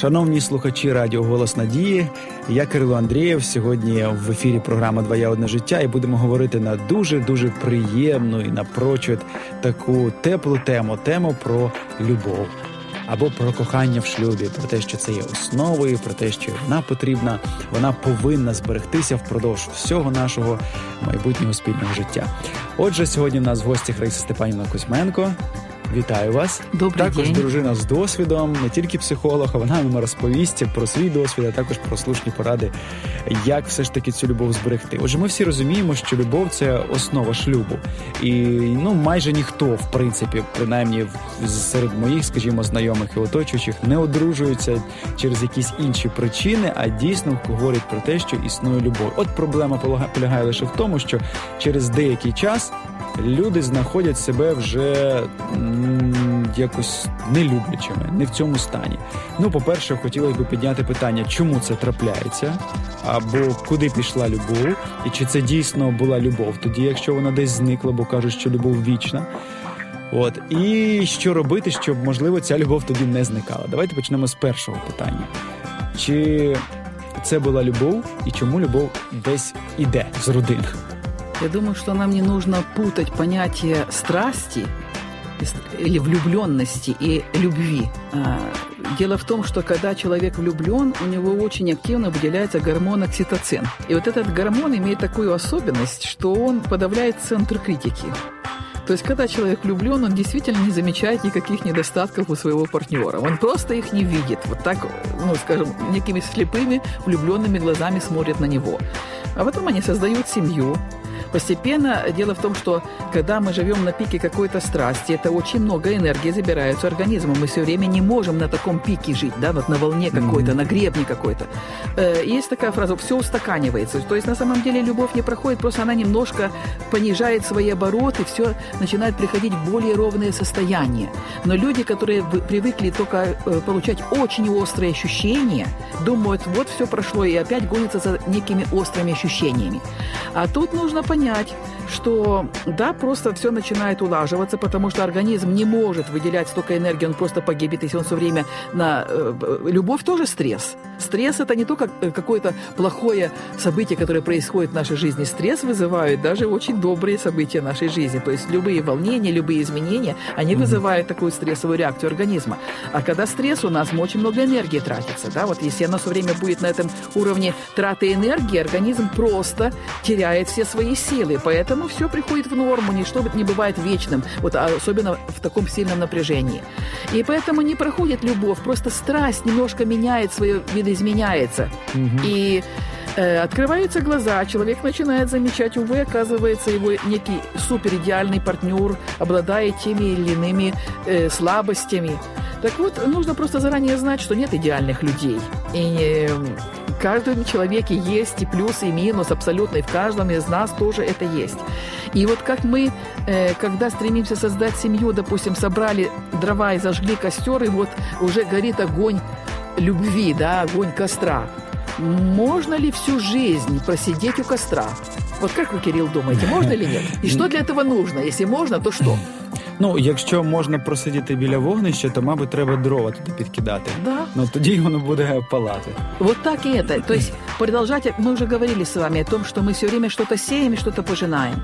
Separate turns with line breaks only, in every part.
Шановні слухачі Радіо Голос Надії, я Кирило Андрієв. Сьогодні в ефірі програма Двоє одне життя і будемо говорити на дуже дуже приємну і напрочуд таку теплу тему тему про любов або про кохання в шлюбі, про те, що це є основою, про те, що вона потрібна, вона повинна зберегтися впродовж всього нашого майбутнього спільного життя. Отже, сьогодні в нас в гості Раїса Степанівна Кузьменко. Вітаю вас.
Добрий
також
день.
дружина з досвідом, не тільки психолог, а вона нам розповість про свій досвід, а також про слушні поради, як все ж таки цю любов зберегти. Отже, ми всі розуміємо, що любов це основа шлюбу, і ну майже ніхто, в принципі, принаймні серед моїх, скажімо, знайомих і оточуючих, не одружуються через якісь інші причини, а дійсно говорять про те, що існує любов. От проблема полягає лише в тому, що через деякий час люди знаходять себе вже якось нелюблячими, не в цьому стані. Ну, по-перше, хотілося б підняти питання, чому це трапляється, або куди пішла любов, і чи це дійсно була любов, тоді, якщо вона десь зникла, бо кажуть, що любов вічна. От і що робити, щоб можливо ця любов тоді не зникала? Давайте почнемо з першого питання. Чи це була любов, і чому любов десь іде з родин?
Я думаю, что нам не нужно путать понятие страсти или влюбленности и любви. А, Дело в том, что когда человек влюблен, у него очень активно выделяется гормон окситоцин. И вот этот гормон имеет такую особенность, что он подавляет центр критики. То есть, когда человек влюблен, он действительно не замечает никаких недостатков у своего партнера. Он просто их не видит. Вот так, ну, скажем, некими слепыми, влюбленными глазами смотрит на него. А потом они создают семью. Постепенно дело в том, что когда мы живем на пике какой-то страсти, это очень много энергии забирается организмом. Мы все время не можем на таком пике жить, да, вот на волне какой-то, на гребне какой-то. Э, Есть такая фраза «все устаканивается». То есть на самом деле любовь не проходит, просто она немножко понижает свои обороты, все начинает приходить в более ровное состояние. Но люди, которые привыкли только э, получать очень острые ощущения, думают, вот все прошло, и опять гонятся за некими острыми ощущениями. А тут нужно понять, что да, просто все начинает улаживаться, потому что организм не может выделять столько энергии, он просто погибнет, если он все время на... э, э, Любовь тоже стресс. Стресс – это не только э, какое-то плохое событие, которое происходит в нашей жизни. Стресс вызывает даже очень добрые события нашей жизни. То есть любые волнения, любые изменения, они вызывают такую стрессовую реакцию организма. А когда стресс, у нас очень много энергии тратится. Да? Вот если оно все время будет на этом уровне траты энергии, организм просто теряет все свои силы. Поэтому все приходит в норму, ничто не бывает вечным, вот, особенно в таком сильном напряжении. И поэтому не проходит любовь, просто страсть немножко меняет свое, видоизменяется. И э, открываются глаза, человек начинает замечать, увы, оказывается, его некий суперидеальный партнер обладает теми или иными э, слабостями. Так вот, нужно просто заранее знать, что нет идеальных людей. И э, в каждом человеке есть и плюс, и минус абсолютно, и в каждом из нас тоже это есть. И вот как мы, э, когда стремимся создать семью, допустим, собрали дрова и зажгли костер, и вот уже горит огонь любви, да, огонь костра. Можно ли всю жизнь просидеть у костра? Вот как вы, Кирилл, думаете, можно или нет? И что для этого нужно? Если можно, то что?
Ну, якщо можна просидіти біля вогнища, то, мабуть, треба дрова туди підкидати.
Да.
Ну тоді воно буде палати.
Вот так и это. То есть продолжать, мы уже говорили с вами о том, что мы все время что-то сеем и что-то пожинаем.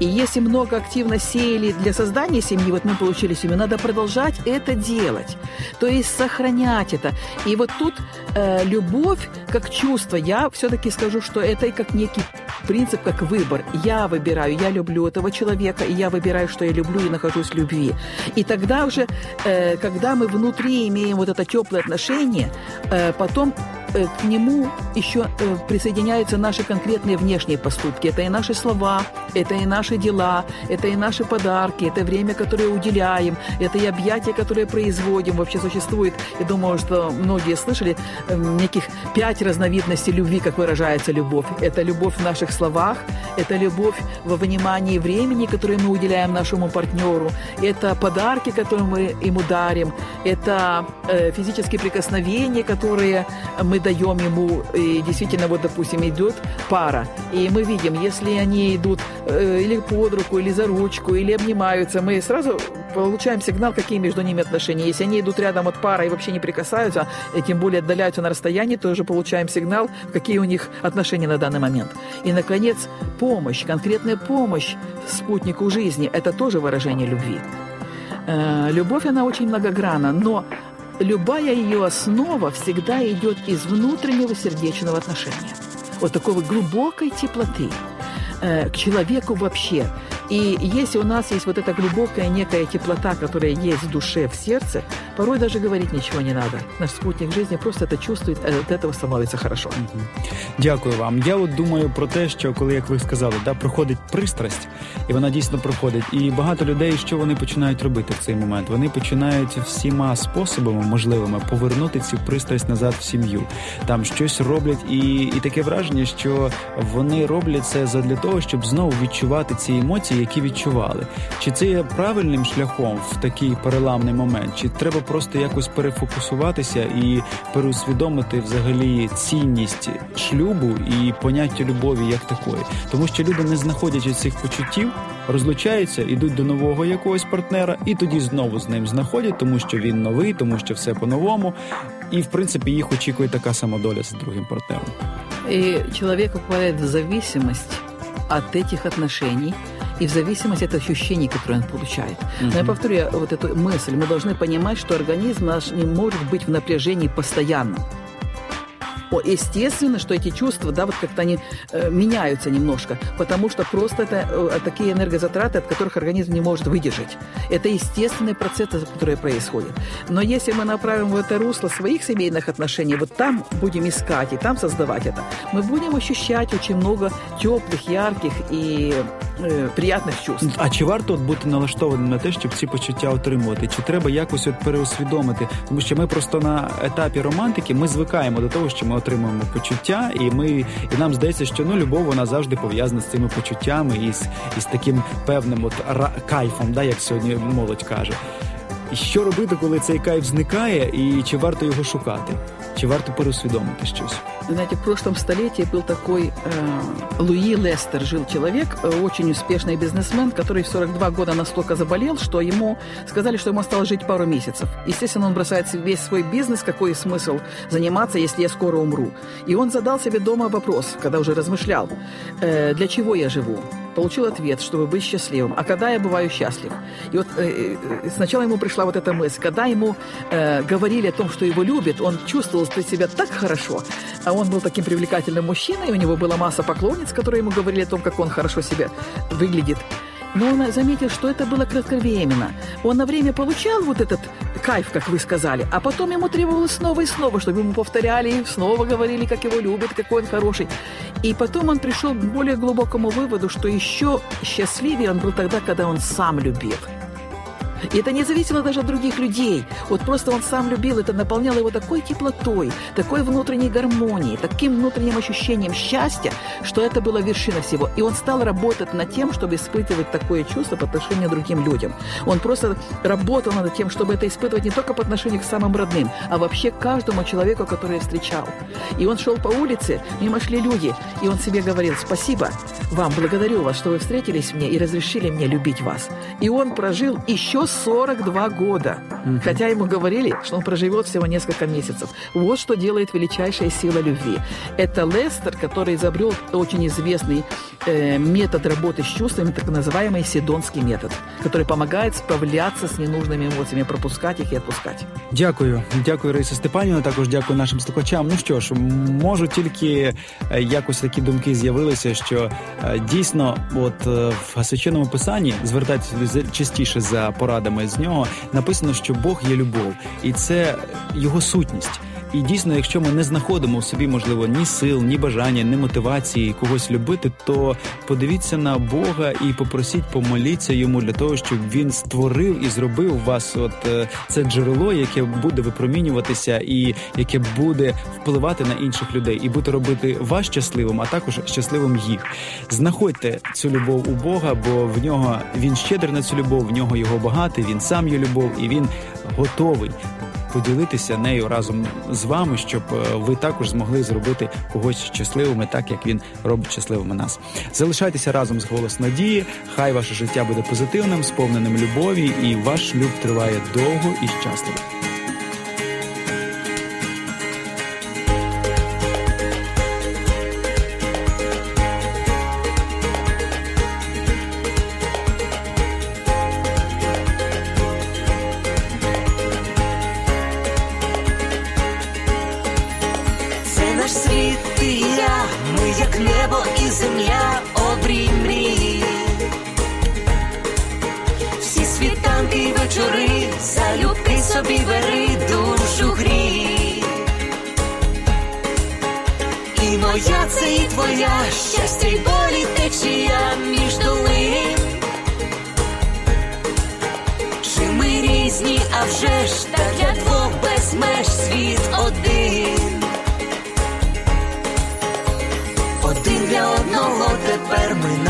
И если много активно сеяли для создания семьи, вот мы получили семью, надо продолжать это делать. То есть сохранять это. И вот тут э, любовь как чувство, я все-таки скажу, что это и как некий принцип, как выбор. Я выбираю, я люблю этого человека, и я выбираю, что я люблю и нахожусь в любви. И тогда уже, э, когда мы внутри имеем вот это теплое отношение, э, потом к нему еще э, присоединяются наши конкретные внешние поступки. Это и наши слова, это и наши дела, это и наши подарки, это время, которое уделяем, это и объятия, которые производим. Вообще существует, я думаю, что многие слышали, э, неких пять разновидностей любви, как выражается любовь. Это любовь в наших словах, это любовь во внимании времени, которое мы уделяем нашему партнеру, это подарки, которые мы ему дарим, это э, физические прикосновения, которые мы мы даем ему, и действительно, вот, допустим, идет пара, и мы видим, если они идут э, или под руку, или за ручку, или обнимаются, мы сразу получаем сигнал, какие между ними отношения. Если они идут рядом от пара и вообще не прикасаются, и тем более отдаляются на расстоянии, то уже получаем сигнал, какие у них отношения на данный момент. И, наконец, помощь, конкретная помощь спутнику жизни – это тоже выражение любви. Э, любовь, она очень многогранна, но любая ее основа всегда идет из внутреннего сердечного отношения. Вот такой вот глубокой теплоты э, к человеку вообще. И если у нас есть вот эта глубокая некая теплота, которая есть в душе, в сердце, порой даже говорить ничего не надо. Наш спутник жизни просто это чувствует, а от этого становится хорошо.
Дякую вам. Я от думаю про те, що коли, як ви сказали, да, проходить пристрасть, і вона дійсно проходить. І багато людей, що вони починають робити в цей момент? Вони починають всіма способами можливими повернути цю пристрасть назад в сім'ю. Там щось роблять, і, і таке враження, що вони роблять це задля того, щоб знову відчувати ці емоції які відчували. Чи це є правильним шляхом в такий переламний момент? Чи треба просто якось перефокусуватися і переусвідомити взагалі цінність шлюбу і поняття любові як такої? Тому що люди, не знаходячи цих почуттів, розлучаються, ідуть до нового якогось партнера, і тоді знову з ним знаходять, тому що він новий, тому що все по-новому. І в принципі їх очікує така сама доля з другим партнером.
И человек попадает в зависимость от этих отношений – и в зависимости от ощущений, которые он получает. Но я повторю вот эту мысль. Мы должны понимать, что организм наш не может быть в напряжении постоянно. Естественно, что эти чувства, да, вот как-то они э, меняются немножко, потому что просто это э, такие энергозатраты, от которых организм не может выдержать. Это естественные процессы, которые происходят. Но если мы направим в это русло своих семейных отношений, вот там будем искать и там создавать это, мы будем ощущать очень много теплых, ярких и приятних чувств.
А чи варто от бути налаштованим на те, щоб ці почуття отримувати? Чи треба якось от переусвідомити? Тому що ми просто на етапі романтики ми звикаємо до того, що ми отримуємо почуття, і ми і нам здається, що ну любов вона завжди пов'язана з цими почуттями і з, і з таким певним от ра, кайфом, да, як сьогодні молодь каже. І що робити, коли цей кайф зникає, і чи варто його шукати? Чи варто переусвідомити щось?
Знаете, в прошлом столетии был такой э, Луи Лестер, жил человек, э, очень успешный бизнесмен, который в 42 года настолько заболел, что ему сказали, что ему осталось жить пару месяцев. Естественно, он бросает весь свой бизнес, какой смысл заниматься, если я скоро умру. И он задал себе дома вопрос, когда уже размышлял, э, для чего я живу? Получил ответ, чтобы быть счастливым. А когда я бываю счастлив? И вот э, э сначала ему пришла вот эта мысль. Когда ему э, говорили о том, что его любят, он чувствовал себя так хорошо. А он был таким привлекательным мужчиной, у него была масса поклонниц, которые ему говорили о том, как он хорошо себя выглядит. Но он заметил, что это было кратковременно. Он на время получал вот этот кайф, как вы сказали, а потом ему требовалось снова и снова, чтобы ему повторяли, и снова говорили, как его любят, какой он хороший. И потом он пришел к более глубокому выводу, что еще счастливее он был тогда, когда он сам любил. И это не зависело даже от других людей. Вот просто он сам любил, это наполняло его такой теплотой, такой внутренней гармонией, таким внутренним ощущением счастья, что это была вершина всего. И он стал работать над тем, чтобы испытывать такое чувство по отношению к другим людям. Он просто работал над тем, чтобы это испытывать не только по отношению к самым родным, а вообще к каждому человеку, который я встречал. И он шел по улице, мимо шли люди, и он себе говорил, спасибо вам, благодарю вас, что вы встретились мне и разрешили мне любить вас. И он прожил еще 42 года. Угу. Хотя ему говорили, что он проживет всего несколько месяцев. Вот что делает величайшая сила любви. Это Лестер, который изобрел очень известный э, метод работы с чувствами, так называемый седонский метод, который помогает справляться с ненужными эмоциями, пропускать их и отпускать.
Дякую, дякую, Раїса Степанівна. Також дякую нашим слухачам. Ну що ж, можу тільки якось такі думки з'явилися, що дійсно, от в священному писанні звертайтеся частіше за порадами поглядами з нього написано, що Бог є любов, і це його сутність. І дійсно, якщо ми не знаходимо в собі, можливо, ні сил, ні бажання, ні мотивації когось любити, то подивіться на Бога і попросіть, помоліться йому для того, щоб він створив і зробив вас от е, це джерело, яке буде випромінюватися, і яке буде впливати на інших людей, і буде робити вас щасливим, а також щасливим їх. Знаходьте цю любов у Бога, бо в нього він щедрий на цю любов, в нього його багатий, він сам є любов, і він готовий поділитися нею разом з вами, щоб е, ви також змогли зробити когось щасливими, так як він робить щасливими нас. Залишайтеся разом з голос надії. Хай ваше життя буде позитивним, сповненим любові, і ваш шлюб триває довго і щасливо.
як небо і земля обрій мрії, всі світанки й вечори, залюбки собі бери душу грій. І моя це і твоя щастя й боль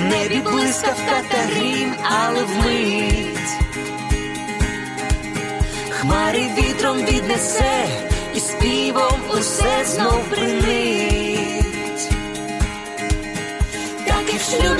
в небі блискавка та грім, але вмить хмари вітром віднесе, і співом усе знов принить. Так і в шлюбі